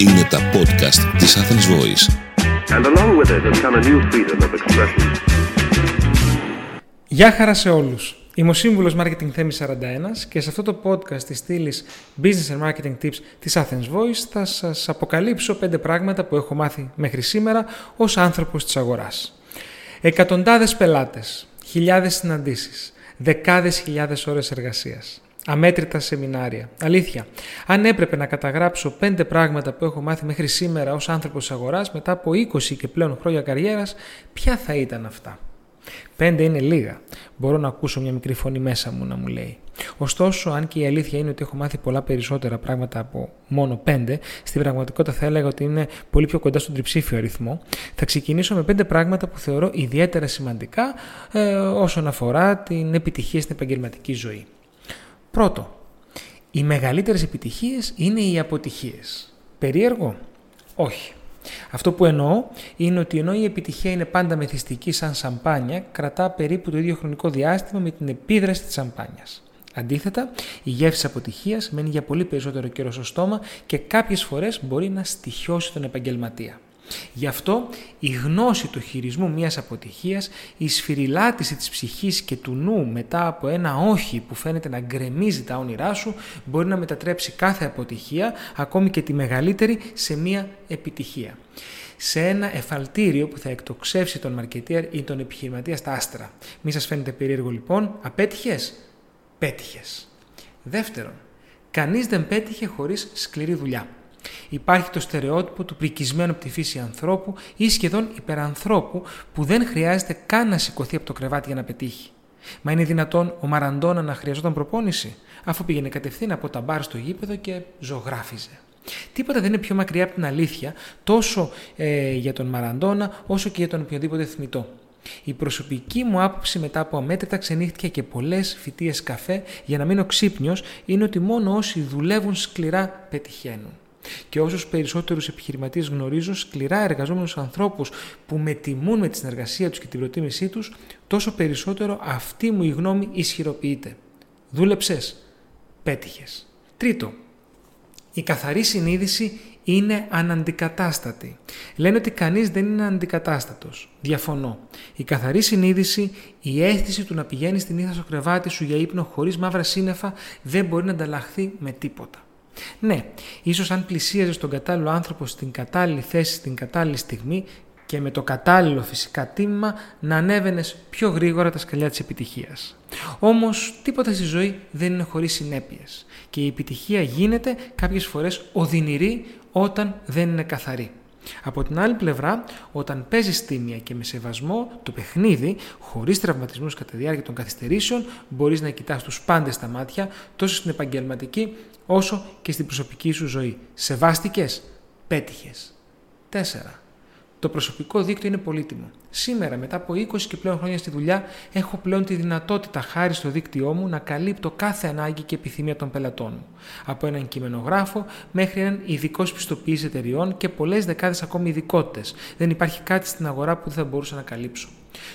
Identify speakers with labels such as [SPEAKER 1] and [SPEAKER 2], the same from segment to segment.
[SPEAKER 1] Είναι τα podcast της Athens Voice. And along with it has come a new freedom of expression. Γεια χαρά σε όλους. Είμαι ο Σύμβουλος Marketing Θέμης 41 και σε αυτό το podcast της στήλης Business and Marketing Tips της Athens Voice θα σας αποκαλύψω πέντε πράγματα που έχω μάθει μέχρι σήμερα ως άνθρωπος της αγοράς. Εκατοντάδες πελάτες, χιλιάδες συναντήσεις, δεκάδες χιλιάδες ώρες εργασίας, αμέτρητα σεμινάρια. Αλήθεια, αν έπρεπε να καταγράψω πέντε πράγματα που έχω μάθει μέχρι σήμερα ως άνθρωπος της αγοράς μετά από 20 και πλέον χρόνια καριέρας, ποια θα ήταν αυτά; Πέντε είναι λίγα. Μπορώ να ακούσω μια μικρή φωνή μέσα μου να μου λέει. Ωστόσο, αν και η αλήθεια είναι ότι έχω μάθει πολλά περισσότερα πράγματα από μόνο πέντε, στην πραγματικότητα θα έλεγα ότι είναι πολύ πιο κοντά στον τριψήφιο αριθμό. Θα ξεκινήσω με πέντε πράγματα που θεωρώ ιδιαίτερα σημαντικά ε, όσον αφορά την επιτυχία στην επαγγελματική ζωή. Πρώτο, οι μεγαλύτερες επιτυχίες είναι οι αποτυχίες. Περίεργο; Όχι. Αυτό που εννοώ είναι ότι ενώ η επιτυχία είναι πάντα μεθυστική σαν σαμπάνια, κρατά περίπου το ίδιο χρονικό διάστημα με την επίδραση της σαμπάνιας. Αντίθετα, η γεύση αποτυχίας μένει για πολύ περισσότερο καιρό στο στόμα και κάποιες φορές μπορεί να στοιχιώσει τον επαγγελματία. Γι' αυτό η γνώση του χειρισμού μιας αποτυχίας, η σφυριλάτηση της ψυχής και του νου μετά από ένα όχι που φαίνεται να γκρεμίζει τα όνειρά σου, μπορεί να μετατρέψει κάθε αποτυχία, ακόμη και τη μεγαλύτερη, σε μια επιτυχία. Σε ένα εφαλτήριο που θα εκτοξεύσει τον μαρκετίαρ ή τον επιχειρηματία στα άστρα. Μη σας φαίνεται περίεργο λοιπόν, απέτυχες, πέτυχες. Δεύτερον, κανείς δεν πέτυχε χωρίς σκληρή δουλειά. Υπάρχει το στερεότυπο του πρικισμένου από τη φύση ανθρώπου ή σχεδόν υπερανθρώπου που δεν χρειάζεται καν να σηκωθεί από το κρεβάτι για να πετύχει. Μα είναι δυνατόν ο Μαραντόνα να χρειαζόταν προπόνηση, αφού πήγαινε κατευθείαν από τα μπαρ στο γήπεδο και ζωγράφιζε. Τίποτα δεν είναι πιο μακριά από την αλήθεια τόσο ε, για τον Μαραντόνα όσο και για τον οποιοδήποτε θνητό. Η προσωπική μου άποψη μετά από αμέτρητα ξενύχτια και πολλές φοιτίες καφέ για να μείνω ξύπνιος είναι ότι μόνο όσοι δουλεύουν σκληρά πετυχαίνουν. Και όσους περισσότερους επιχειρηματίες γνωρίζω, σκληρά εργαζόμενους ανθρώπους που με τιμούν με τη συνεργασία τους και την προτίμησή τους, τόσο περισσότερο αυτή μου η γνώμη ισχυροποιείται. Δούλεψες. Πέτυχες. Τρίτο. Η καθαρή συνείδηση είναι αναντικατάστατη. Λένε ότι κανείς δεν είναι αντικατάστατος. Διαφωνώ. Η καθαρή συνείδηση, η αίσθηση του να πηγαίνεις στην ήθα στο κρεβάτι σου για ύπνο χωρίς μαύρα σύννεφα δεν μπορεί να ανταλλαχθεί με τίποτα. Ναι, ίσως αν πλησίαζε τον κατάλληλο άνθρωπο στην κατάλληλη θέση στην κατάλληλη στιγμή και με το κατάλληλο φυσικά τίμημα να ανέβαινες πιο γρήγορα τα σκαλιά της επιτυχίας. Όμως τίποτα στη ζωή δεν είναι χωρίς συνέπειες και η επιτυχία γίνεται κάποιες φορές οδυνηρή όταν δεν είναι καθαρή. Από την άλλη πλευρά, όταν παίζει τίμια και με σεβασμό το παιχνίδι, χωρίς τραυματισμούς κατά τη διάρκεια των καθυστερήσεων, μπορείς να κοιτάς τους πάντες στα μάτια, τόσο στην επαγγελματική όσο και στην προσωπική σου ζωή. Σεβάστηκες, πέτυχες. 4. Το προσωπικό δίκτυο είναι πολύτιμο. Σήμερα, μετά από 20 και πλέον χρόνια στη δουλειά, έχω πλέον τη δυνατότητα χάρη στο δίκτυό μου να καλύπτω κάθε ανάγκη και επιθυμία των πελατών μου. Από έναν κειμενογράφο μέχρι έναν ειδικός πιστοποίηση εταιριών και πολλές δεκάδες ακόμη ειδικότητες. Δεν υπάρχει κάτι στην αγορά που δεν θα μπορούσα να καλύψω.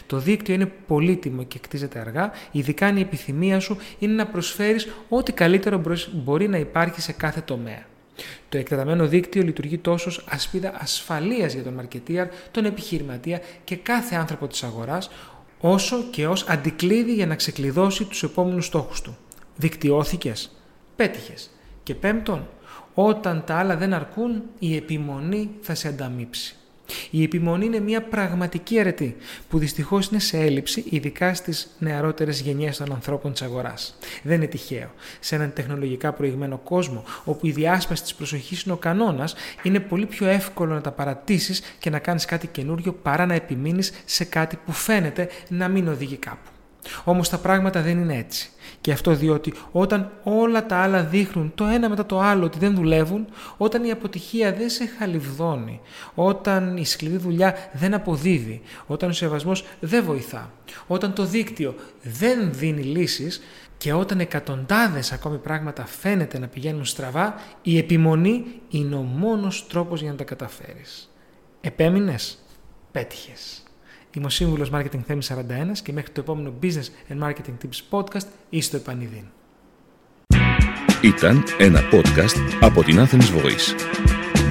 [SPEAKER 1] Το δίκτυο είναι πολύτιμο και κτίζεται αργά, ειδικά αν η επιθυμία σου είναι να προσφέρεις ό,τι καλύτερο μπορεί να υπάρχει σε κάθε τομέα. Το εκτεταμένο δίκτυο λειτουργεί τόσος ως ασπίδα ασφαλείας για τον μαρκετίαρ, τον επιχειρηματία και κάθε άνθρωπο της αγοράς, όσο και ως αντικλείδι για να ξεκλειδώσει τους επόμενους στόχους του. Δικτυώθηκες, πέτυχες. Και πέμπτον, όταν τα άλλα δεν αρκούν, η επιμονή θα σε ανταμείψει. Η επιμονή είναι μια πραγματική αρετή που δυστυχώς είναι σε έλλειψη, ειδικά στις νεαρότερες γενιές των ανθρώπων της αγοράς. Δεν είναι τυχαίο. Σε έναν τεχνολογικά προηγμένο κόσμο, όπου η διάσπαση της προσοχής είναι ο κανόνας, είναι πολύ πιο εύκολο να τα παρατήσεις και να κάνεις κάτι καινούριο παρά να επιμείνεις σε κάτι που φαίνεται να μην οδηγεί κάπου. Όμως τα πράγματα δεν είναι έτσι. Και αυτό διότι όταν όλα τα άλλα δείχνουν το ένα μετά το άλλο ότι δεν δουλεύουν, όταν η αποτυχία δεν σε χαλιβδώνει, όταν η σκληρή δουλειά δεν αποδίδει, όταν ο σεβασμός δεν βοηθά, όταν το δίκτυο δεν δίνει λύσεις και όταν εκατοντάδες ακόμη πράγματα φαίνεται να πηγαίνουν στραβά, η επιμονή είναι ο μόνος τρόπος για να τα καταφέρεις. Επέμεινες, πέτυχες. Είμαι ο Σύμβουλος Marketing Θέμη 41 και μέχρι το επόμενο Business and Marketing Tips podcast είστε το επανειδήν. Ήταν ένα podcast από την Athens Voice.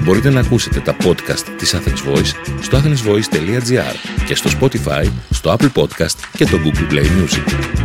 [SPEAKER 2] Μπορείτε να ακούσετε τα podcast της Athens Voice στο athensvoice.gr και στο Spotify, στο Apple Podcast και το Google Play Music.